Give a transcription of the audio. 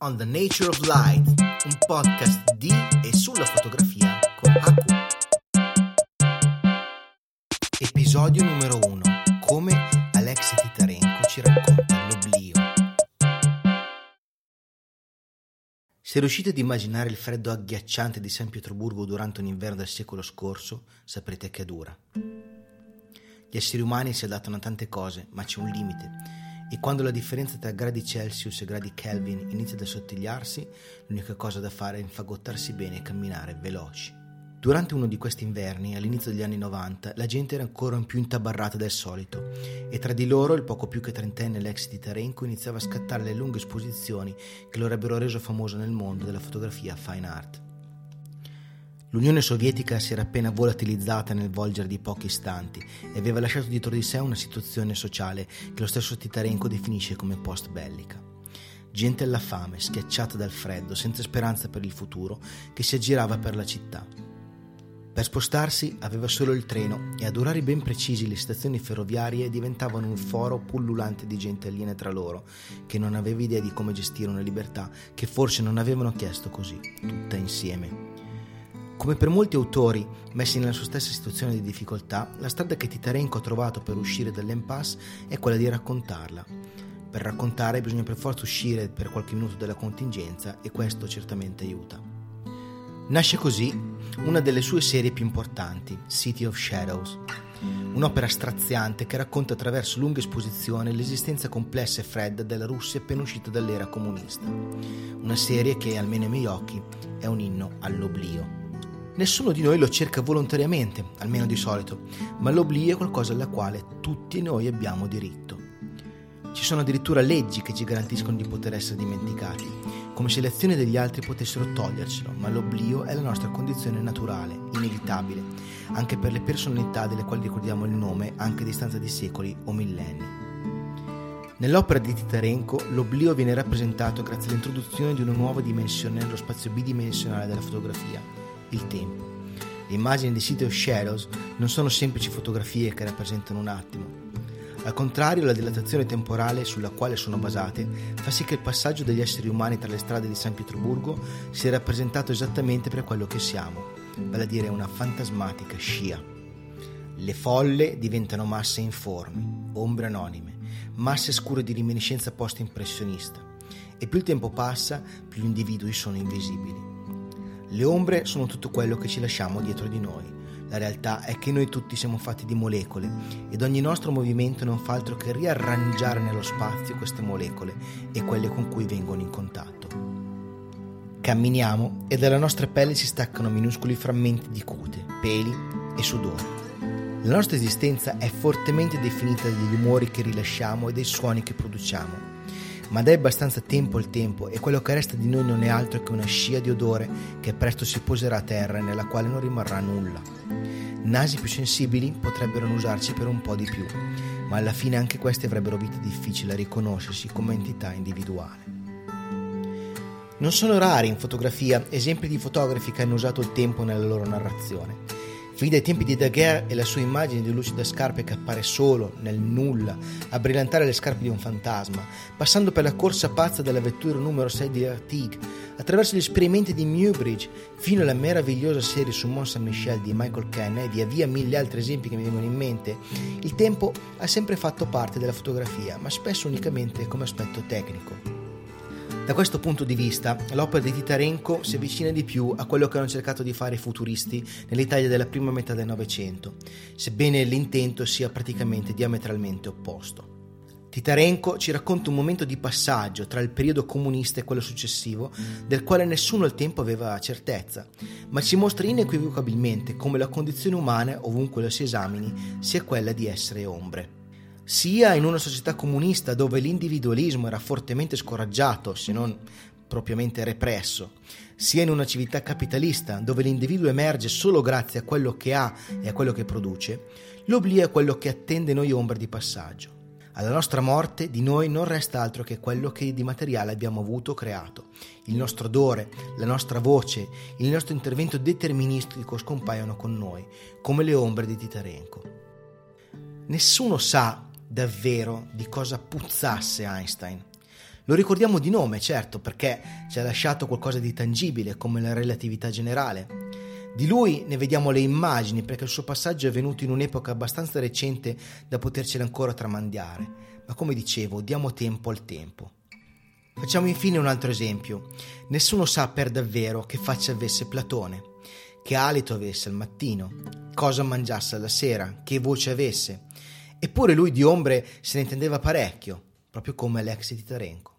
on the Nature of Light, un podcast di e sulla fotografia con Aku. Episodio numero 1. Come Alexei Titarenko ci racconta l'oblio. Se riuscite ad immaginare il freddo agghiacciante di San Pietroburgo durante un inverno del secolo scorso, saprete che dura. Gli esseri umani si adattano a tante cose, ma c'è un limite e quando la differenza tra gradi Celsius e gradi Kelvin inizia ad assottigliarsi, l'unica cosa da fare è infagottarsi bene e camminare veloci. Durante uno di questi inverni, all'inizio degli anni 90, la gente era ancora più intabarrata del solito e tra di loro il poco più che trentenne l'ex di Tarenco iniziava a scattare le lunghe esposizioni che lo avrebbero reso famoso nel mondo della fotografia fine art. L'Unione Sovietica si era appena volatilizzata nel volgere di pochi istanti e aveva lasciato dietro di sé una situazione sociale che lo stesso Titarenko definisce come post-bellica. Gente alla fame, schiacciata dal freddo, senza speranza per il futuro, che si aggirava per la città. Per spostarsi aveva solo il treno e ad orari ben precisi le stazioni ferroviarie diventavano un foro pullulante di gente aliena tra loro, che non aveva idea di come gestire una libertà che forse non avevano chiesto così, tutta insieme. Come per molti autori messi nella sua stessa situazione di difficoltà, la strada che Titarenko ha trovato per uscire dall'impasse è quella di raccontarla. Per raccontare bisogna per forza uscire per qualche minuto dalla contingenza e questo certamente aiuta. Nasce così una delle sue serie più importanti, City of Shadows, un'opera straziante che racconta attraverso lunghe esposizioni l'esistenza complessa e fredda della Russia appena uscita dall'era comunista. Una serie che, almeno ai miei occhi, è un inno all'oblio. Nessuno di noi lo cerca volontariamente, almeno di solito, ma l'oblio è qualcosa alla quale tutti noi abbiamo diritto. Ci sono addirittura leggi che ci garantiscono di poter essere dimenticati, come se le azioni degli altri potessero togliercelo, ma l'oblio è la nostra condizione naturale, inevitabile, anche per le personalità delle quali ricordiamo il nome anche a distanza di secoli o millenni. Nell'opera di Titarenko l'oblio viene rappresentato grazie all'introduzione di una nuova dimensione nello spazio bidimensionale della fotografia, il tempo. Le immagini City of Shadows non sono semplici fotografie che rappresentano un attimo. Al contrario, la dilatazione temporale sulla quale sono basate fa sì che il passaggio degli esseri umani tra le strade di San Pietroburgo sia rappresentato esattamente per quello che siamo, vale a dire una fantasmatica scia. Le folle diventano masse informi, ombre anonime, masse scure di reminiscenza post-impressionista, e più il tempo passa, più gli individui sono invisibili. Le ombre sono tutto quello che ci lasciamo dietro di noi. La realtà è che noi tutti siamo fatti di molecole ed ogni nostro movimento non fa altro che riarrangiare nello spazio queste molecole e quelle con cui vengono in contatto. Camminiamo e dalla nostra pelle si staccano minuscoli frammenti di cute, peli e sudore. La nostra esistenza è fortemente definita dagli umori che rilasciamo e dai suoni che produciamo ma dai abbastanza tempo al tempo e quello che resta di noi non è altro che una scia di odore che presto si poserà a terra e nella quale non rimarrà nulla. Nasi più sensibili potrebbero usarci per un po' di più, ma alla fine anche questi avrebbero vita difficile a riconoscersi come entità individuale. Non sono rari in fotografia esempi di fotografi che hanno usato il tempo nella loro narrazione Fin dai tempi di Daguerre e la sua immagine di lucida scarpe che appare solo, nel nulla, a brillantare le scarpe di un fantasma, passando per la corsa pazza della vettura numero 6 di Artigue, attraverso gli esperimenti di Newbridge, fino alla meravigliosa serie su Mont Saint-Michel di Michael Ken e via via mille altri esempi che mi vengono in mente, il tempo ha sempre fatto parte della fotografia, ma spesso unicamente come aspetto tecnico. Da questo punto di vista, l'opera di Titarenko si avvicina di più a quello che hanno cercato di fare i futuristi nell'Italia della prima metà del Novecento, sebbene l'intento sia praticamente diametralmente opposto. Titarenko ci racconta un momento di passaggio tra il periodo comunista e quello successivo, del quale nessuno al tempo aveva certezza, ma ci mostra inequivocabilmente come la condizione umana, ovunque la si esamini, sia quella di essere ombre sia in una società comunista dove l'individualismo era fortemente scoraggiato, se non propriamente represso, sia in una civiltà capitalista dove l'individuo emerge solo grazie a quello che ha e a quello che produce, l'oblio è quello che attende noi ombre di passaggio. Alla nostra morte di noi non resta altro che quello che di materiale abbiamo avuto o creato. Il nostro odore, la nostra voce, il nostro intervento deterministico scompaiono con noi, come le ombre di Titarenko. Nessuno sa davvero di cosa puzzasse Einstein. Lo ricordiamo di nome, certo, perché ci ha lasciato qualcosa di tangibile, come la relatività generale. Di lui ne vediamo le immagini, perché il suo passaggio è venuto in un'epoca abbastanza recente da potercela ancora tramandare. Ma come dicevo, diamo tempo al tempo. Facciamo infine un altro esempio. Nessuno sa per davvero che faccia avesse Platone, che alito avesse al mattino, cosa mangiasse alla sera, che voce avesse. Eppure lui di ombre se ne intendeva parecchio, proprio come l'ex di Tarenco.